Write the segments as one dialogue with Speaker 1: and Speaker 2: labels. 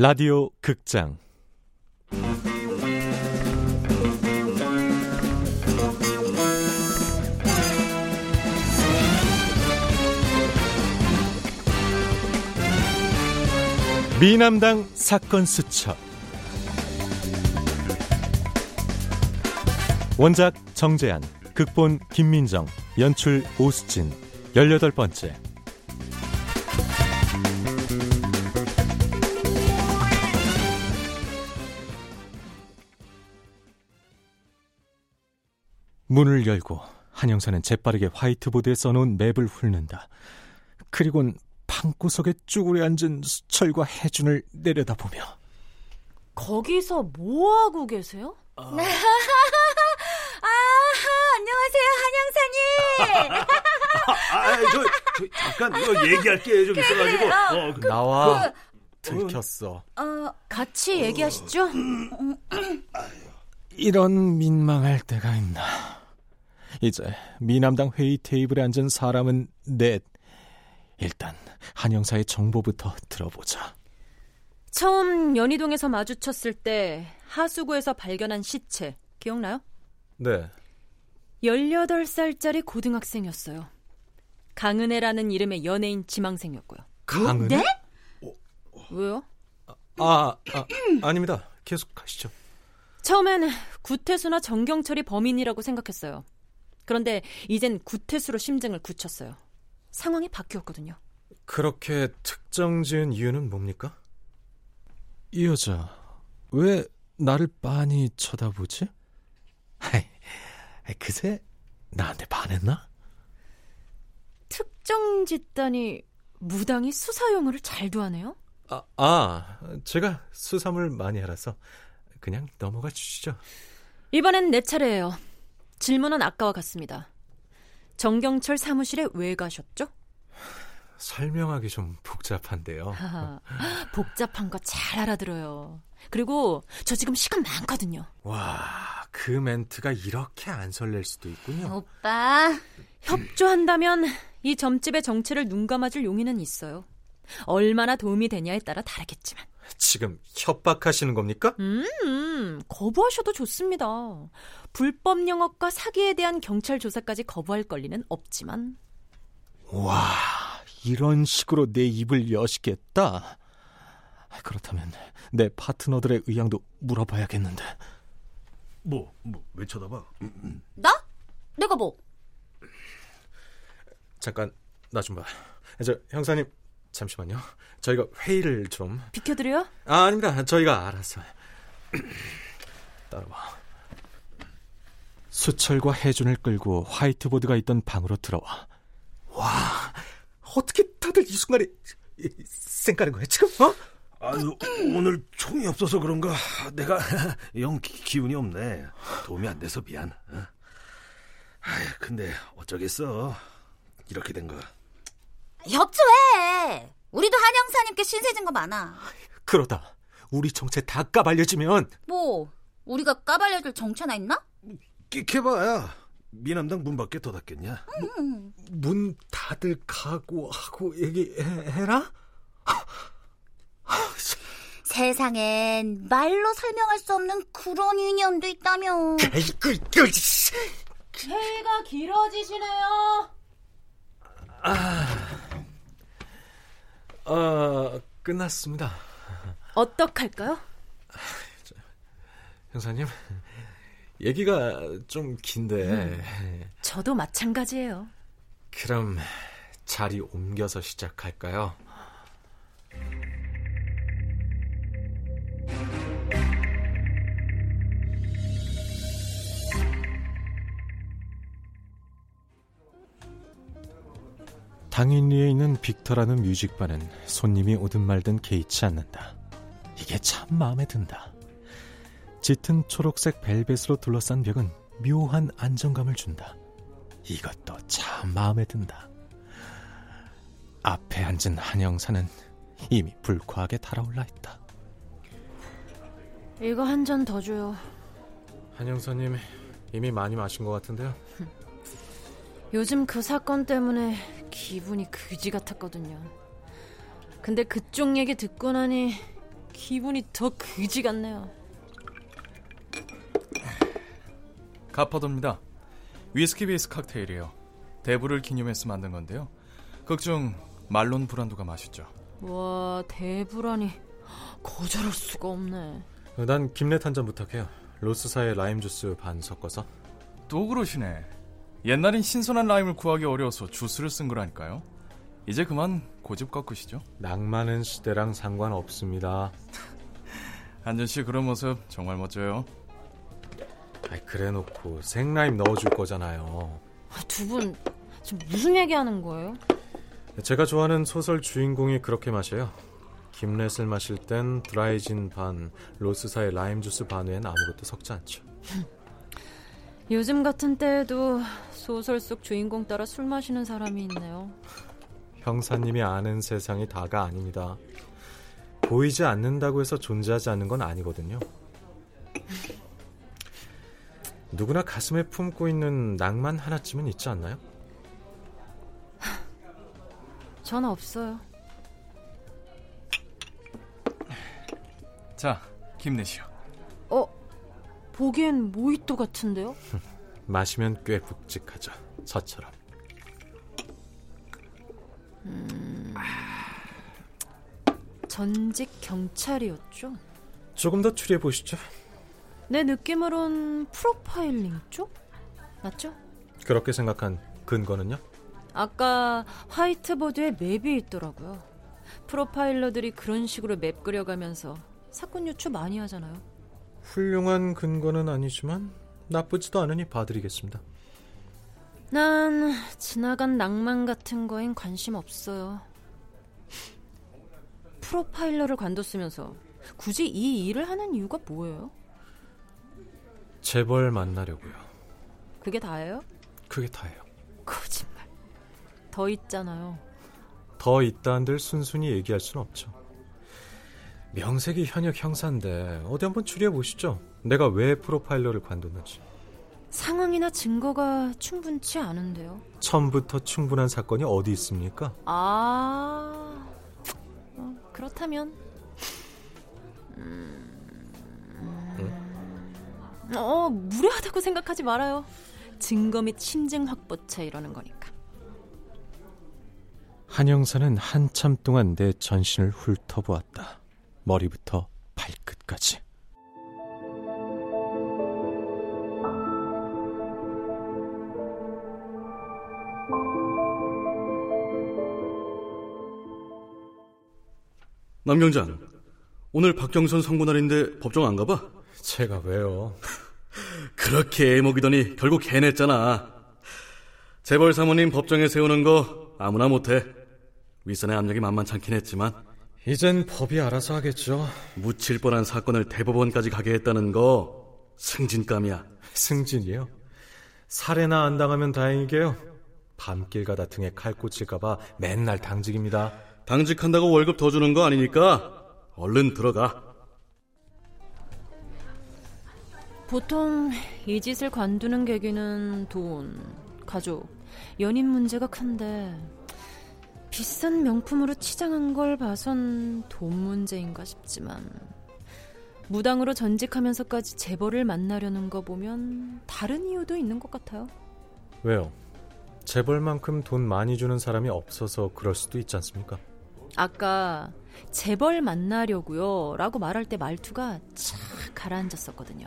Speaker 1: 라디오 극장. 미남당 사건 수첩. 원작 정재한 극본 김민정 연출 오수진. 18번째 문을 열고 한영사는 재빠르게 화이트보드에 써놓은 맵을 훑는다. 그리곤 방구석에 쭈그려 앉은 수철과 혜준을 내려다보며
Speaker 2: 거기서 뭐 하고 계세요?
Speaker 3: 어. 아, 안녕하세요, 한영사님.
Speaker 4: 아, 아, 저, 저 잠깐 이거 얘기할 게 좀 있어가지고. 어, 그,
Speaker 1: 나와 들켰어.
Speaker 3: 어,
Speaker 2: 같이 얘기하시죠.
Speaker 1: 이런 민망할 때가 있나. 이제 미남당 회의 테이블에 앉은 사람은 넷. 일단 한영사의 정보부터 들어보자.
Speaker 2: 처음 연희동에서 마주쳤을 때 하수구에서 발견한 시체 기억나요?
Speaker 1: 네.
Speaker 2: 18살짜리 고등학생이었어요. 강은혜라는 이름의 연예인 지망생이었고요.
Speaker 1: 강은혜?
Speaker 3: 네?
Speaker 2: 왜요?
Speaker 1: 아, 아 아 닙니다. 계속 하시죠.
Speaker 2: 처음엔 구태수나 정경철이 범인이라고 생각했어요. 그런데 이젠 구태수로 심증을 굳혔어요. 상황이 바뀌었거든요.
Speaker 1: 그렇게 특정 지은 이유는 뭡니까? 이 여자 왜 나를 빤히 쳐다보지? 하이, 그새 나한테 반했나?
Speaker 2: 특정 집단이 무당이 수사 용어를 잘도 하네요.
Speaker 1: 아, 아, 제가 수사물 많이 알아서 그냥 넘어가 주시죠.
Speaker 2: 이번엔 내 차례예요. 질문은 아까와 같습니다. 정경철 사무실에 왜 가셨죠?
Speaker 1: 설명하기 좀 복잡한데요.
Speaker 2: 복잡한 거 잘 알아들어요. 그리고 저 지금 시간 많거든요.
Speaker 1: 와, 그 멘트가 이렇게 안 설렐 수도 있군요.
Speaker 3: 오빠.
Speaker 2: 협조한다면 이 점집의 정체를 눈 감아줄 용의는 있어요. 얼마나 도움이 되냐에 따라 다르겠지만.
Speaker 1: 지금 협박하시는 겁니까?
Speaker 2: 음, 음, 거부하셔도 좋습니다. 불법 영업과 사기에 대한 경찰 조사까지 거부할 권리는 없지만.
Speaker 1: 와, 이런 식으로 내 입을 여시겠다. 그렇다면 내 파트너들의 의향도 물어봐야겠는데.
Speaker 4: 뭐, 뭐, 왜 쳐다봐?
Speaker 3: 나? 내가 뭐?
Speaker 1: 잠깐 나 좀 봐. 저 형사님 잠시만요. 저희가 회의를 좀.
Speaker 2: 비켜드려요?
Speaker 1: 아 아닙니다. 저희가 알아서. 따라와. 수철과 혜준을 끌고 화이트보드가 있던 방으로 들어와. 와, 어떻게 다들 이 순간에 생각하는 거야 지금? 어?
Speaker 4: 아, 오늘 총이 없어서 그런가 내가 영 기, 기운이 없네. 도움이 안 돼서 미안. 어? 아, 근데 어쩌겠어. 이렇게 된 거.
Speaker 3: 협조해. 우리도 한영사님께 신세 진 거 많아.
Speaker 1: 그러다 우리 정체 다 까발려지면
Speaker 3: 뭐, 우리가 까발려줄 정체나 있나?
Speaker 4: 끼켜봐야 미남당 문 밖에 더 닫겠냐?
Speaker 3: 음.
Speaker 1: 문 닫을 각오하고 얘기해라?
Speaker 3: 세상엔 말로 설명할 수 없는 그런 인연도 있다며.
Speaker 1: 이거, 씨.
Speaker 2: 회의가 길어지시네요.
Speaker 1: 어, 끝났습니다.
Speaker 2: 어떡할까요?
Speaker 1: 형사님, 얘기가 좀 긴데,
Speaker 2: 저도 마찬가지예요.
Speaker 1: 그럼 자리 옮겨서 시작할까요? 당인리에 있는 빅터라는 뮤직바는 손님이 오든 말든 개의치 않는다. 이게 참 마음에 든다. 짙은 초록색 벨벳으로 둘러싼 벽은 묘한 안정감을 준다. 이것도 참 마음에 든다. 앞에 앉은 한영사는 이미 불쾌하게 달아올라 있다.
Speaker 2: 이거 한 잔 더 줘요.
Speaker 1: 한영사님 이미 많이 마신 것 같은데요.
Speaker 2: 요즘 그 사건 때문에 기분이 그지 같았거든요. 근데 그쪽 얘기 듣고 나니 기분이 더 그지 같네요.
Speaker 5: 가퍼도입니다. 위스키 베이스 칵테일이에요. 대부를 기념해서 만든 건데요. 극중 말론 브란도가 맛있죠.
Speaker 2: 와 대부라니 거절할 수가 없네.
Speaker 1: 난 김렛 한 잔 부탁해요. 로스사의 라임 주스 반 섞어서.
Speaker 5: 또 그러시네. 옛날엔 신선한 라임을 구하기 어려워서 주스를 쓴 거라니까요. 이제 그만 고집 꺾으시죠.
Speaker 1: 낭만은 시대랑 상관없습니다.
Speaker 5: 한준 씨 그런 모습 정말 멋져요.
Speaker 1: 아이, 그래놓고 생라임 넣어줄 거잖아요.
Speaker 2: 두분 지금 무슨 얘기하는 거예요?
Speaker 1: 제가 좋아하는 소설 주인공이 그렇게 마셔요. 김렛을 마실 땐 드라이진 반, 로스사의 라임 주스 반 외엔 아무것도 섞지 않죠.
Speaker 2: 요즘 같은 때에도 소설 속 주인공 따라 술 마시는 사람이 있네요.
Speaker 1: 형사님이 아는 세상이 다가 아닙니다. 보이지 않는다고 해서 존재하지 않는 건 아니거든요. 누구나 가슴에 품고 있는 낭만 하나쯤은 있지 않나요?
Speaker 2: 전 없어요.
Speaker 5: 자, 김내시오.
Speaker 2: 어? 보기엔 모히또 같은데요?
Speaker 1: 마시면 꽤 묵직하죠. 저처럼.
Speaker 2: 전직 경찰이었죠?
Speaker 1: 조금 더 추리해 보시죠.
Speaker 2: 내 느낌으론 프로파일링 쪽? 맞죠?
Speaker 1: 그렇게 생각한 근거는요?
Speaker 2: 아까 화이트보드에 맵이 있더라고요. 프로파일러들이 그런 식으로 맵 그려가면서 사건 유추 많이 하잖아요.
Speaker 1: 훌륭한 근거는 아니지만 나쁘지도 않으니 봐드리겠습니다.
Speaker 2: 난 지나간 낭만 같은 거엔 관심 없어요. 프로파일러를 관뒀으면서 굳이 이 일을 하는 이유가 뭐예요?
Speaker 1: 재벌 만나려고요.
Speaker 2: 그게 다예요?
Speaker 1: 그게 다예요.
Speaker 2: 거짓말. 더 있잖아요.
Speaker 1: 더 있다 한들 순순히 얘기할 순 없죠. 명색이 현역 형사인데 어디 한번 추리해 보시죠. 내가 왜 프로파일러를 관뒀는지.
Speaker 2: 상황이나 증거가 충분치 않은데요.
Speaker 1: 처음부터 충분한 사건이 어디 있습니까?
Speaker 2: 아, 어, 그렇다면, 음, 어 무례하다고 생각하지 말아요. 증거 및 심증 확보차 이러는 거니까.
Speaker 1: 한 형사는 한참 동안 내 전신을 훑어보았다. 머리부터 발끝까지.
Speaker 6: 남경장, 오늘 박경선 선고날인데 법정 안 가봐?
Speaker 1: 제가 왜요?
Speaker 6: 그렇게 애먹이더니 결국 해냈잖아. 재벌 사모님 법정에 세우는 거 아무나 못해. 윗선의 압력이 만만찮긴 했지만
Speaker 1: 이젠 법이 알아서 하겠죠.
Speaker 6: 묻힐 뻔한 사건을 대법원까지 가게 했다는 거 승진감이야.
Speaker 1: 승진이요? 살해나 안 당하면 다행이게요. 밤길 가다 등에 칼 꽂힐까봐 맨날 당직입니다.
Speaker 6: 당직한다고 월급 더 주는 거 아니니까 얼른 들어가.
Speaker 2: 보통 이 짓을 관두는 계기는 돈, 가족, 연인 문제가 큰데 비싼 명품으로 치장한 걸 봐선 돈 문제인가 싶지만 무당으로 전직하면서까지 재벌을 만나려는 거 보면 다른 이유도 있는 것 같아요.
Speaker 1: 왜요? 재벌만큼 돈 많이 주는 사람이 없어서 그럴 수도 있지 않습니까?
Speaker 2: 아까 재벌 만나려고요 라고 말할 때 말투가 착 가라앉았었거든요.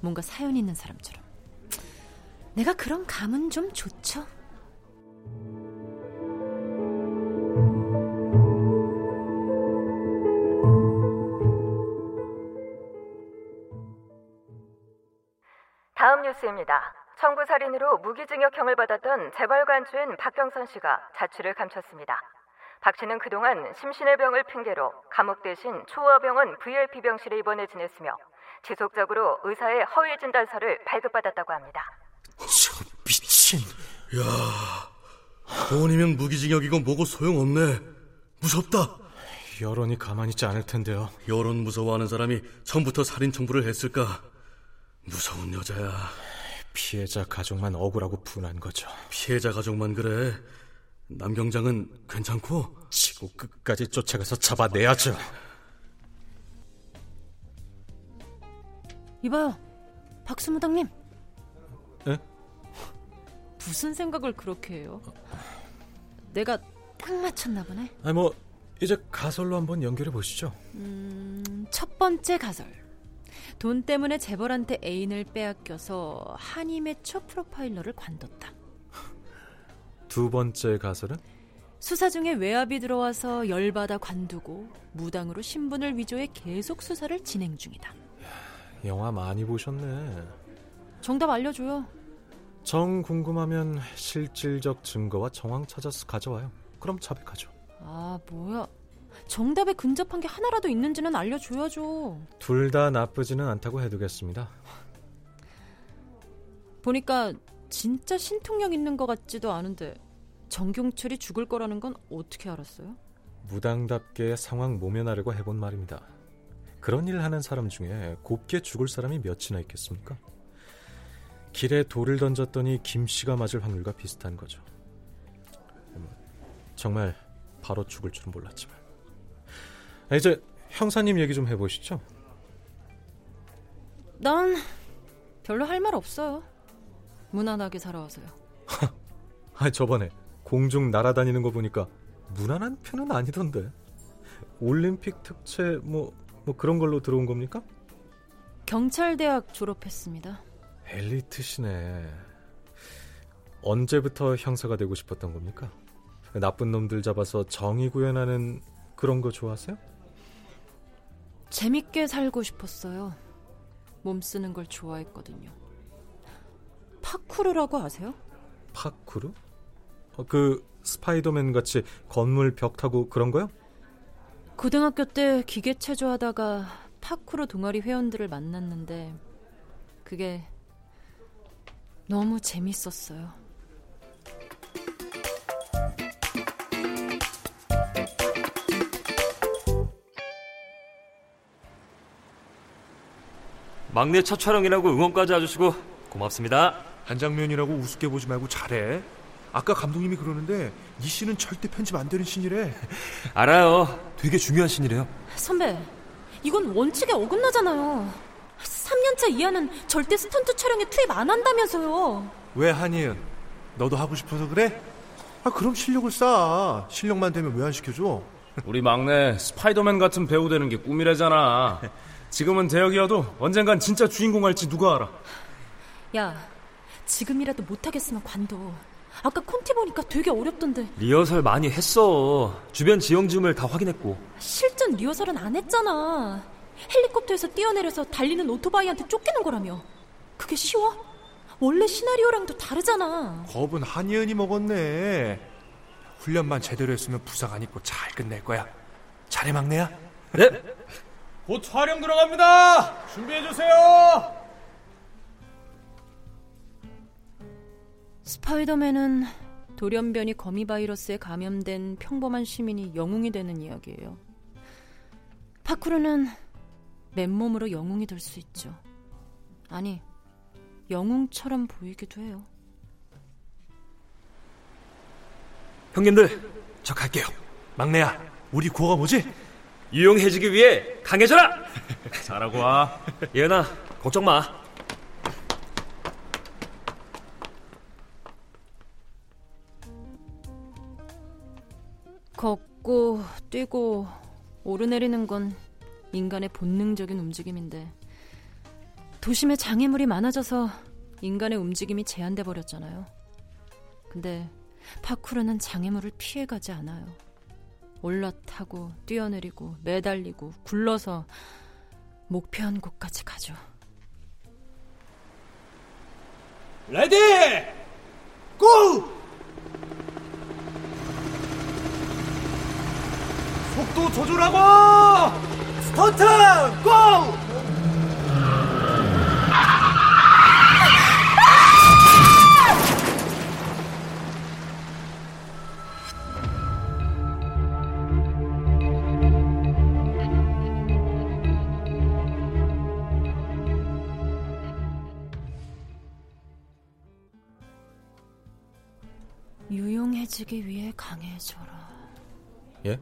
Speaker 2: 뭔가 사연 있는 사람처럼. 내가 그런 감은 좀 좋죠.
Speaker 7: 다음 뉴스입니다. 청부 살인으로 무기징역형을 받았던 재벌관주인 박경선 씨가 자취를 감췄습니다. 박 씨는 그동안 심신의 병을 핑계로 감옥 대신 초호병원 VIP 병실에 입원해 지냈으며 지속적으로 의사의 허위 진단서를 발급받았다고 합니다.
Speaker 6: 저 미친. 야, 돈이면 무기징역이고 뭐고 소용없네. 무섭다.
Speaker 1: 여론이 가만히 있지 않을 텐데요.
Speaker 6: 여론 무서워하는 사람이 처음부터 살인 청부를 했을까? 무서운 여자야.
Speaker 1: 피해자 가족만 억울하고 분한 거죠.
Speaker 6: 피해자 가족만 그래. 남경장은 괜찮고?
Speaker 1: 치고 끝까지 쫓아가서 잡아내야죠.
Speaker 2: 이봐요, 박수무당님.
Speaker 1: 에?
Speaker 2: 무슨 생각을 그렇게 해요? 내가 딱 맞췄나 보네.
Speaker 1: 아니 뭐 이제 가설로 한번 연결해 보시죠.
Speaker 2: 음, 첫 번째 가설. 돈 때문에 재벌한테 애인을 빼앗겨서 한임의 첫 프로파일러를 관뒀다.
Speaker 1: 두 번째 가설은
Speaker 2: 수사 중에 외압이 들어와서 열받아 관두고 무당으로 신분을 위조해 계속 수사를 진행 중이다.
Speaker 1: 영화 많이 보셨네.
Speaker 2: 정답 알려줘요.
Speaker 1: 정 궁금하면 실질적 증거와 정황 찾아서 가져와요. 그럼 자백하죠.
Speaker 2: 아, 뭐야. 정답에 근접한 게 하나라도 있는지는 알려줘야죠.
Speaker 1: 둘 다 나쁘지는 않다고 해두겠습니다.
Speaker 2: 보니까 진짜 신통력 있는 것 같지도 않은데 정경철이 죽을 거라는 건 어떻게 알았어요?
Speaker 1: 무당답게 상황 모면하려고 해본 말입니다. 그런 일 하는 사람 중에 곱게 죽을 사람이 몇이나 있겠습니까? 길에 돌을 던졌더니 김씨가 맞을 확률과 비슷한 거죠. 뭐, 정말 바로 죽을 줄은 몰랐지만. 아, 이제 형사님 얘기 좀 해보시죠.
Speaker 2: 난 별로 할 말 없어요. 무난하게 살아와서요.
Speaker 1: 아, 저번에 공중 날아다니는 거 보니까 무난한 편은 아니던데. 올림픽 특채 뭐, 뭐 그런 걸로 들어온 겁니까?
Speaker 2: 경찰대학 졸업했습니다.
Speaker 1: 엘리트시네. 언제부터 형사가 되고 싶었던 겁니까? 나쁜 놈들 잡아서 정의 구현하는 그런 거 좋아하세요?
Speaker 2: 재밌게 살고 싶었어요. 몸 쓰는 걸 좋아했거든요. 파쿠르라고 아세요?
Speaker 1: 파쿠르? 어, 그 스파이더맨 같이 건물 벽 타고 그런 거요?
Speaker 2: 고등학교 때 기계 체조 하다가 파쿠르 동아리 회원들을 만났는데 그게 너무 재밌었어요.
Speaker 8: 막내 첫 촬영이라고 응원까지 해주시고 고맙습니다.
Speaker 9: 한 장면이라고 우습게 보지 말고 잘해. 아까 감독님이 그러는데 이 씬은 절대 편집 안 되는 씬이래.
Speaker 8: 알아요. 되게 중요한 씬이래요.
Speaker 2: 선배, 이건 원칙에 어긋나잖아요. 3년차 이하는 절대 스턴트 촬영에 투입 안 한다면서요.
Speaker 9: 왜 한이은? 너도 하고 싶어서 그래? 아 그럼 실력을 쌓아. 실력만 되면 왜 안 시켜줘?
Speaker 10: 우리 막내 스파이더맨 같은 배우 되는 게 꿈이래잖아. 지금은 대역이어도 언젠간 진짜 주인공 할지 누가 알아.
Speaker 2: 야, 지금이라도 못하겠으면 관둬. 아까 콘티 보니까 되게 어렵던데.
Speaker 8: 리허설 많이 했어. 주변 지형지음을 다 확인했고.
Speaker 2: 실전 리허설은 안 했잖아. 헬리콥터에서 뛰어내려서 달리는 오토바이한테 쫓기는 거라며. 그게 쉬워? 원래 시나리오랑도 다르잖아.
Speaker 9: 겁은 한이은이 먹었네. 훈련만 제대로 했으면 부상 안 입고 잘 끝낼 거야. 잘해 막내야.
Speaker 8: 네.
Speaker 10: 곧 촬영 들어갑니다. 준비해 주세요.
Speaker 2: 스파이더맨은 돌연변이 거미 바이러스에 감염된 평범한 시민이 영웅이 되는 이야기예요. 파쿠르는 맨몸으로 영웅이 될 수 있죠. 아니, 영웅처럼 보이기도 해요.
Speaker 8: 형님들, 저 갈게요.
Speaker 9: 막내야, 우리 구호가 뭐지?
Speaker 8: 유용해지기 위해 강해져라!
Speaker 10: 잘하고 와.
Speaker 8: 예은아, 걱정 마.
Speaker 2: 걷고 뛰고 오르내리는 건 인간의 본능적인 움직임인데 도심에 장애물이 많아져서 인간의 움직임이 제한돼 버렸잖아요. 근데 파쿠르는 장애물을 피해가지 않아요. 올라타고 뛰어내리고 매달리고 굴러서 목표한 곳까지 가죠.
Speaker 10: 레디!
Speaker 9: 고!
Speaker 10: 속도 조절하고! 스턴트! 고!
Speaker 2: 유용해지기 위해 강해져라.
Speaker 1: 예?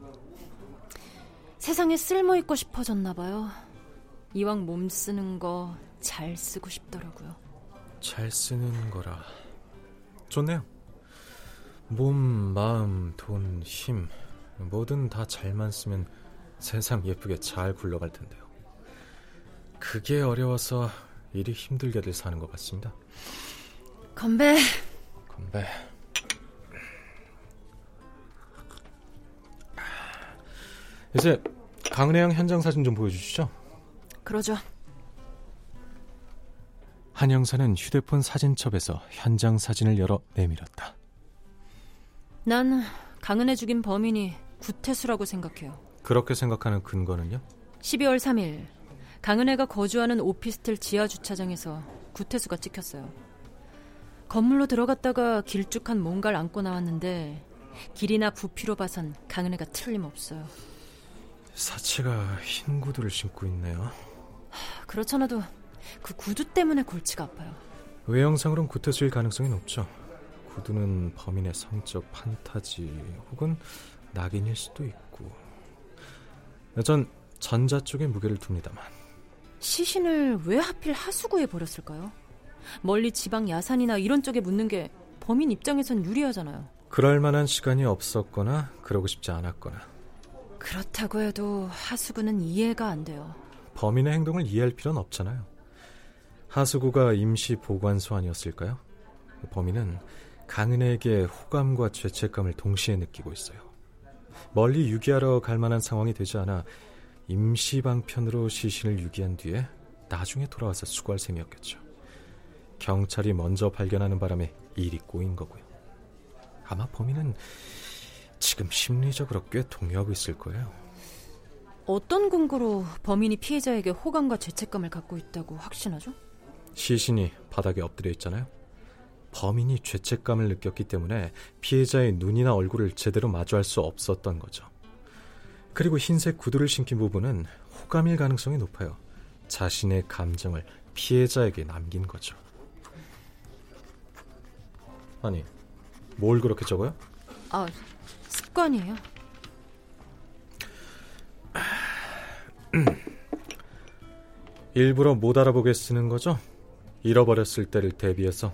Speaker 2: 세상에 쓸모 있고 싶어졌나 봐요. 이왕 몸 쓰는 거 잘 쓰고 싶더라고요.
Speaker 1: 잘 쓰는 거라. 좋네요. 몸, 마음, 돈, 힘, 뭐든 다 잘만 쓰면 세상 예쁘게 잘 굴러갈 텐데요. 그게 어려워서 일이 힘들게들 사는 것 같습니다.
Speaker 2: 건배.
Speaker 1: 건배. 이제 강은혜양 현장 사진 좀 보여주시죠.
Speaker 2: 그러죠.
Speaker 1: 한 형사는 휴대폰 사진첩에서 현장 사진을 열어 내밀었다.
Speaker 2: 난 강은혜 죽인 범인이 구태수라고 생각해요.
Speaker 1: 그렇게 생각하는 근거는요?
Speaker 2: 12월 3일 강은혜가 거주하는 오피스텔 지하 주차장에서 구태수가 찍혔어요. 건물로 들어갔다가 길쭉한 뭔가를 안고 나왔는데 길이나 부피로 봐선 강은혜가 틀림없어요.
Speaker 1: 사체가 흰 구두를 신고 있네요.
Speaker 2: 그렇잖아도 그 구두 때문에 골치가 아파요.
Speaker 1: 외형상으론 구태수일 가능성이 높죠. 구두는 범인의 성적 판타지 혹은 낙인일 수도 있고. 전 전자 쪽에 무게를 둡니다만.
Speaker 2: 시신을 왜 하필 하수구에 버렸을까요? 멀리 지방 야산이나 이런 쪽에 묻는 게 범인 입장에선 유리하잖아요.
Speaker 1: 그럴 만한 시간이 없었거나 그러고 싶지 않았거나.
Speaker 2: 그렇다고 해도 하수구는 이해가 안 돼요.
Speaker 1: 범인의 행동을 이해할 필요는 없잖아요. 하수구가 임시 보관소 아니었을까요? 범인은 강은혜에게 호감과 죄책감을 동시에 느끼고 있어요. 멀리 유기하러 갈 만한 상황이 되지 않아 임시 방편으로 시신을 유기한 뒤에 나중에 돌아와서 수고할 셈이었겠죠. 경찰이 먼저 발견하는 바람에 일이 꼬인 거고요. 아마 범인은 지금 심리적으로 꽤 동요하고 있을 거예요.
Speaker 2: 어떤 근거로 범인이 피해자에게 호감과 죄책감을 갖고 있다고 확신하죠?
Speaker 1: 시신이 바닥에 엎드려 있잖아요. 범인이 죄책감을 느꼈기 때문에 피해자의 눈이나 얼굴을 제대로 마주할 수 없었던 거죠. 그리고 흰색 구두를 신긴 부분은 호감일 가능성이 높아요. 자신의 감정을 피해자에게 남긴 거죠. 아니, 뭘 그렇게 적어요?
Speaker 2: 아, 습관이에요.
Speaker 1: 일부러 못 알아보게 쓰는 거죠? 잃어버렸을 때를 대비해서.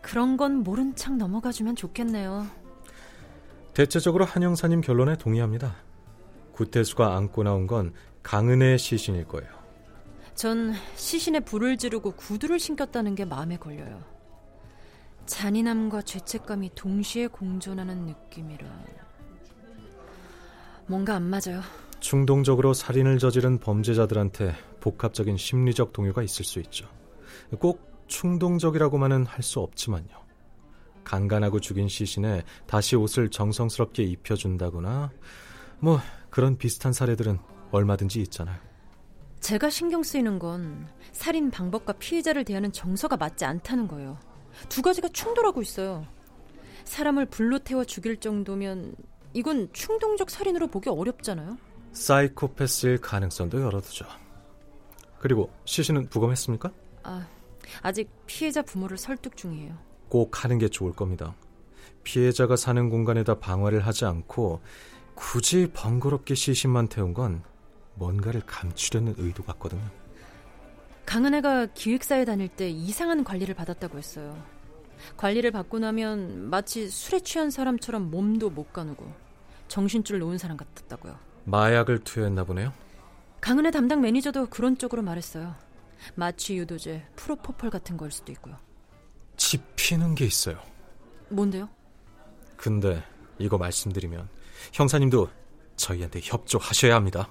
Speaker 2: 그런 건 모른 척 넘어가주면 좋겠네요.
Speaker 1: 대체적으로 한 형사님 결론에 동의합니다. 구태수가 안고 나온 건 강은혜의 시신일 거예요.
Speaker 2: 전 시신에 불을 지르고 구두를 신겼다는 게 마음에 걸려요. 잔인함과 죄책감이 동시에 공존하는 느낌이라 뭔가 안 맞아요.
Speaker 1: 충동적으로 살인을 저지른 범죄자들한테 복합적인 심리적 동요가 있을 수 있죠. 꼭 충동적이라고만은 할 수 없지만요. 강간하고 죽인 시신에 다시 옷을 정성스럽게 입혀준다거나 뭐 그런 비슷한 사례들은 얼마든지 있잖아요.
Speaker 2: 제가 신경 쓰이는 건 살인 방법과 피해자를 대하는 정서가 맞지 않다는 거예요. 두 가지가 충돌하고 있어요. 사람을 불로 태워 죽일 정도면 이건 충동적 살인으로 보기 어렵잖아요.
Speaker 1: 사이코패스일 가능성도 열어두죠. 그리고 시신은 부검했습니까?
Speaker 2: 아, 아직 피해자 부모를 설득 중이에요.
Speaker 1: 꼭 하는 게 좋을 겁니다. 피해자가 사는 공간에다 방화를 하지 않고 굳이 번거롭게 시신만 태운 건 뭔가를 감추려는 의도 같거든요.
Speaker 2: 강은혜가 기획사에 다닐 때 이상한 관리를 받았다고 했어요. 관리를 받고 나면 마치 술에 취한 사람처럼 몸도 못 가누고 정신줄 놓은 사람 같았다고요.
Speaker 1: 마약을 투여했나 보네요.
Speaker 2: 강은혜 담당 매니저도 그런 쪽으로 말했어요. 마취 유도제, 프로포폴 같은 걸 수도 있고요.
Speaker 1: 짚히는 게 있어요.
Speaker 2: 뭔데요?
Speaker 1: 근데 이거 말씀드리면 형사님도 저희한테 협조하셔야 합니다.